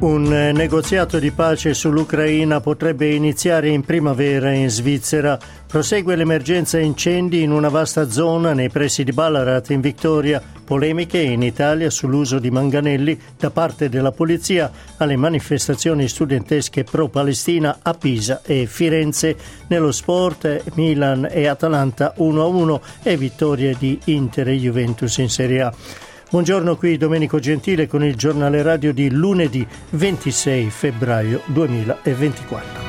Un negoziato di pace sull'Ucraina potrebbe iniziare in primavera in Svizzera. Prosegue l'emergenza incendi in una vasta zona nei pressi di Ballarat in Victoria. Polemiche in Italia sull'uso di manganelli da parte della polizia alle manifestazioni studentesche pro-Palestina a Pisa e Firenze. Nello sport Milan e Atalanta 1-1 e vittorie di Inter e Juventus in Serie A. Buongiorno qui Domenico Gentile con il giornale radio di lunedì 26 febbraio 2024.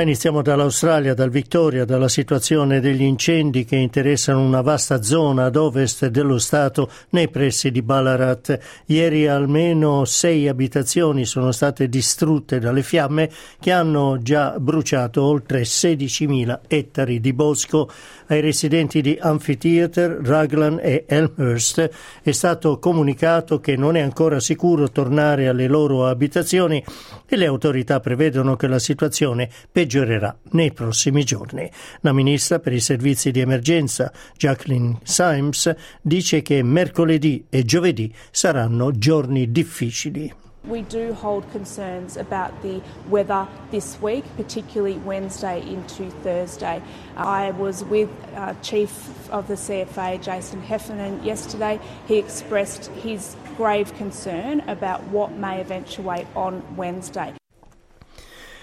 Iniziamo dall'Australia, dal Victoria, dalla situazione degli incendi che interessano una vasta zona ad ovest dello Stato nei pressi di Ballarat. Ieri almeno sei abitazioni sono state distrutte dalle fiamme che hanno già bruciato oltre 16.000 ettari di bosco. Ai residenti di Amphitheatre, Raglan e Elmhurst è stato comunicato che non è ancora sicuro tornare alle loro abitazioni e le autorità prevedono che la situazione peggiorerà nei prossimi giorni. La ministra per i servizi di emergenza, Jacqueline Symes, dice che mercoledì e giovedì saranno giorni difficili. We do hold concerns about the weather this week, particularly Wednesday into Thursday. I was with uh, Chief of the CFA, Jason Heffernan, yesterday. He expressed his grave concern about what may eventuate on Wednesday.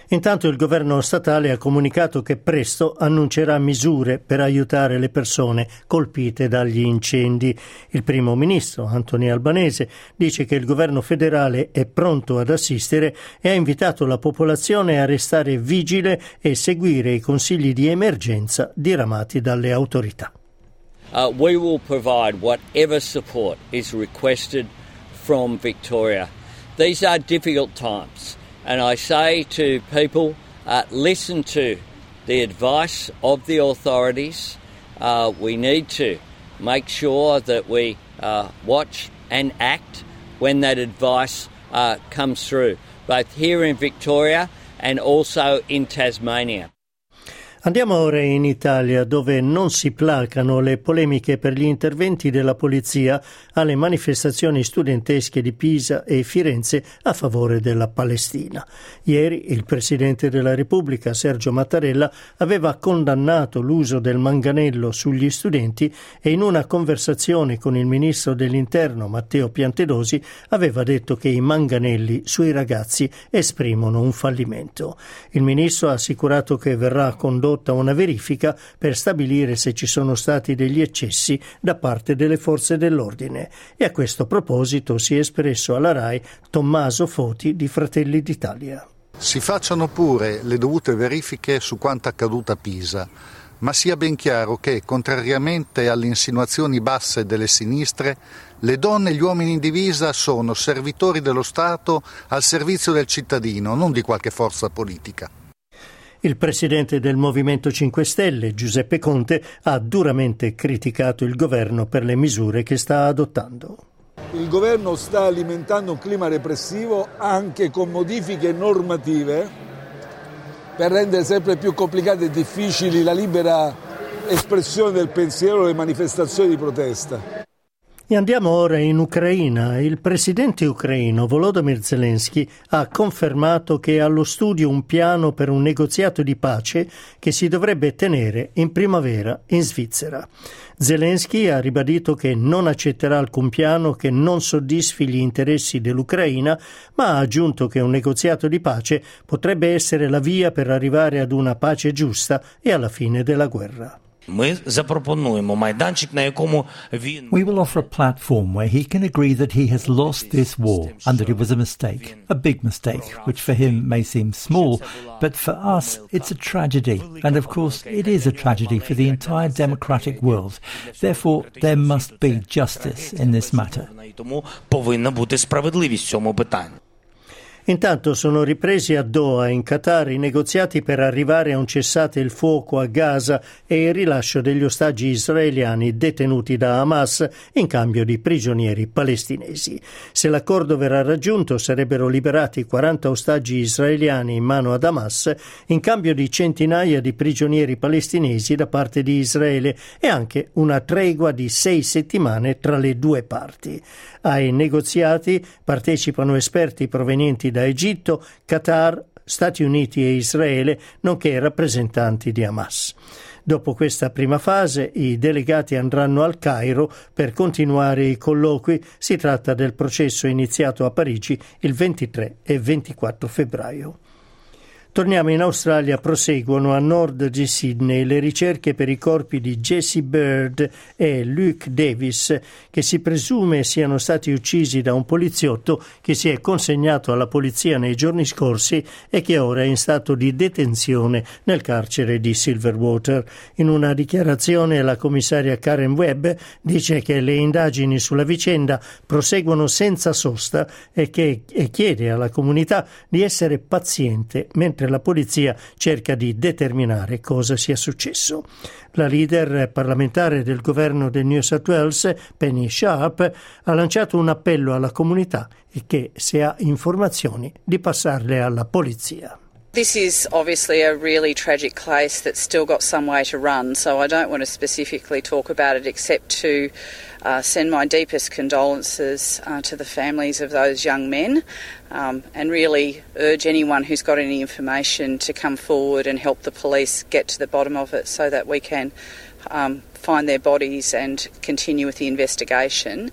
Intanto il governo statale ha comunicato che presto annuncerà misure per aiutare le persone colpite dagli incendi. Il primo ministro, Anthony Albanese, dice che il governo federale è pronto ad assistere e ha invitato la popolazione a restare vigile e seguire i consigli di emergenza diramati dalle autorità. Uh, we will provide whatever support is requested from Victoria. These are difficult times. And I say to people, uh, listen to the advice of the authorities. Uh, we need to make sure that we uh, watch and act when that advice uh, comes through, both here in Victoria and also in Tasmania. Andiamo ora in Italia dove non si placano le polemiche per gli interventi della polizia alle manifestazioni studentesche di Pisa e Firenze a favore della Palestina. Ieri il Presidente della Repubblica Sergio Mattarella aveva condannato l'uso del manganello sugli studenti e in una conversazione con il Ministro dell'Interno Matteo Piantedosi aveva detto che i manganelli sui ragazzi esprimono un fallimento. Il Ministro ha assicurato che verrà condotto condotta una verifica per stabilire se ci sono stati degli eccessi da parte delle forze dell'ordine e a questo proposito si è espresso alla RAI Tommaso Foti di Fratelli d'Italia. Si facciano pure le dovute verifiche su quanto accaduto a Pisa, ma sia ben chiaro che, contrariamente alle insinuazioni basse delle sinistre, le donne e gli uomini in divisa sono servitori dello Stato al servizio del cittadino, non di qualche forza politica. Il presidente del Movimento 5 Stelle, Giuseppe Conte, ha duramente criticato il governo per le misure che sta adottando. Il governo sta alimentando un clima repressivo anche con modifiche normative per rendere sempre più complicate e difficili la libera espressione del pensiero e le manifestazioni di protesta. E andiamo ora in Ucraina. Il presidente ucraino Volodymyr Zelensky ha confermato che è allo studio un piano per un negoziato di pace che si dovrebbe tenere in primavera in Svizzera. Zelensky ha ribadito che non accetterà alcun piano che non soddisfi gli interessi dell'Ucraina, ma ha aggiunto che un negoziato di pace potrebbe essere la via per arrivare ad una pace giusta e alla fine della guerra. Ми запропонуємо майданчик, на якому він We will offer a platform where he can agree that he has lost this war and that it was a mistake, a big mistake, which for him may seem small, but for us it's a tragedy. And of course it is a tragedy for the entire democratic world. Therefore there must be justice in this matter. тому повинна бути справедливість в цьому питанні. Intanto sono ripresi a Doha, in Qatar, i negoziati per arrivare a un cessate il fuoco a Gaza e il rilascio degli ostaggi israeliani detenuti da Hamas in cambio di prigionieri palestinesi. Se l'accordo verrà raggiunto sarebbero liberati 40 ostaggi israeliani in mano ad Hamas in cambio di centinaia di prigionieri palestinesi da parte di Israele e anche una tregua di sei settimane tra le due parti. Ai negoziati partecipano esperti provenienti da Egitto, Qatar, Stati Uniti e Israele, nonché rappresentanti di Hamas. Dopo questa prima fase i delegati andranno al Cairo per continuare i colloqui. Si tratta del processo iniziato a Parigi il 23 e 24 febbraio. Torniamo in Australia, proseguono a nord di Sydney le ricerche per i corpi di Jesse Bird e Luke Davis, che si presume siano stati uccisi da un poliziotto che si è consegnato alla polizia nei giorni scorsi e che ora è in stato di detenzione nel carcere di Silverwater. In una dichiarazione la commissaria Karen Webb dice che le indagini sulla vicenda proseguono senza sosta e, che, e chiede alla comunità di essere paziente mentre mentre la polizia cerca di determinare cosa sia successo. La leader parlamentare del governo del New South Wales, Penny Sharp, ha lanciato un appello alla comunità e che, se ha informazioni, di passarle alla polizia. This is obviously a really tragic case that's still got some way to run, so I don't want to specifically talk about it except to uh, send my deepest condolences uh, to the families of those young men um, and really urge anyone who's got any information to come forward and help the police get to the bottom of it so that we can um, find their bodies and continue with the investigation.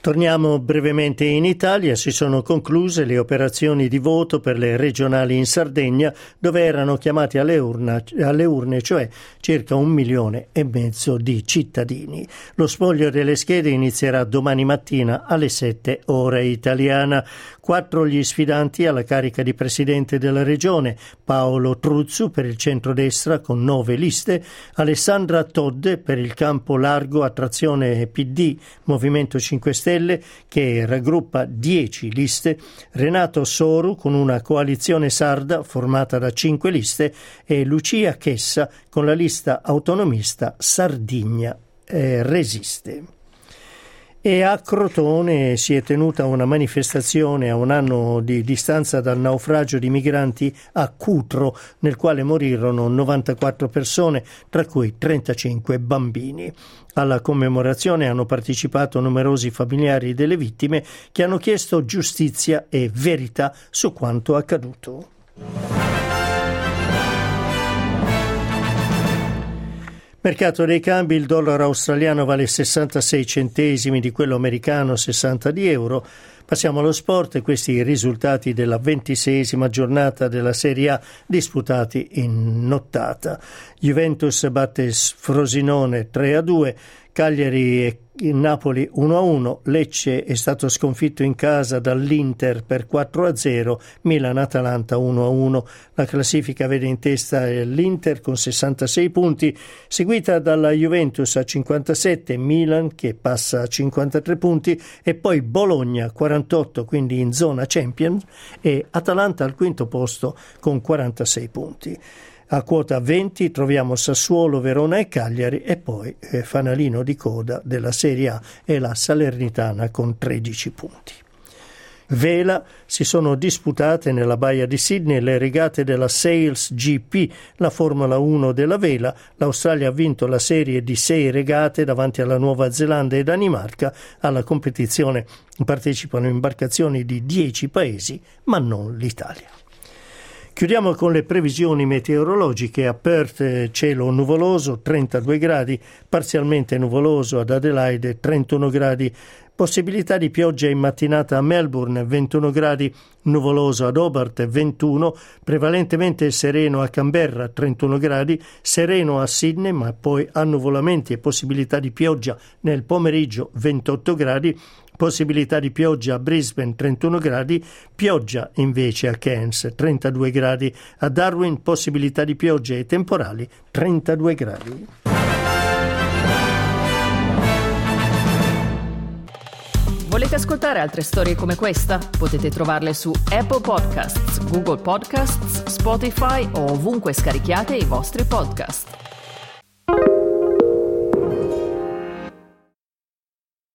Torniamo brevemente in Italia. Si sono concluse le operazioni di voto per le regionali in Sardegna, dove erano chiamati alle, urna, alle, urne, cioè circa un milione e mezzo di cittadini. Lo spoglio delle schede inizierà domani mattina alle 7 ore italiana. Quattro gli sfidanti alla carica di presidente della regione, Paolo Truzzu per il centrodestra con nove liste, Alessandra Todde per il campo largo attrazione PD, Movimento 5 Stelle che raggruppa dieci liste, Renato Soru con una coalizione sarda formata da cinque liste e Lucia Chessa con la lista autonomista Sardigna eh, Resiste. E a Crotone si è tenuta una manifestazione a un anno di distanza dal naufragio di migranti a Cutro, nel quale morirono 94 persone, tra cui 35 bambini. Alla commemorazione hanno partecipato numerosi familiari delle vittime che hanno chiesto giustizia e verità su quanto accaduto. Mercato dei cambi, il dollaro australiano vale 66 centesimi di quello americano, 60 di euro. Passiamo allo sport, questi i risultati della ventiseiesima giornata della Serie A disputati in nottata. Juventus batte Frosinone 3 a 2, Cagliari e Napoli 1-1, Lecce è stato sconfitto in casa dall'Inter per 4-0, Milan-Atalanta 1-1. La classifica vede in testa l'Inter con 66 punti, seguita dalla Juventus a 57, Milan che passa a 53 punti e poi Bologna 48, quindi in zona Champions e Atalanta al quinto posto con 46 punti. A quota 20 troviamo Sassuolo, Verona e Cagliari e poi eh, fanalino di coda della Serie A e la Salernitana con 13 punti. Vela si sono disputate nella baia di Sydney le regate della Sales GP, la Formula 1 della vela. L'Australia ha vinto la serie di sei regate davanti alla Nuova Zelanda e Danimarca. Alla competizione partecipano imbarcazioni di 10 paesi, ma non l'Italia. Chiudiamo con le previsioni meteorologiche. A Perth cielo nuvoloso 32 gradi, parzialmente nuvoloso ad Adelaide 31 gradi, possibilità di pioggia in mattinata a Melbourne 21 gradi, nuvoloso ad Hobart 21, prevalentemente sereno a Canberra 31 gradi, sereno a Sydney ma poi annuvolamenti e possibilità di pioggia nel pomeriggio 28 gradi, possibilità di pioggia a Brisbane 31 gradi, pioggia invece a Cairns 32 gradi, a Darwin possibilità di pioggia e temporali 32 gradi. Volete ascoltare altre storie come questa? Potete trovarle su Apple Podcasts, Google Podcasts, Spotify o ovunque scarichiate i vostri podcast.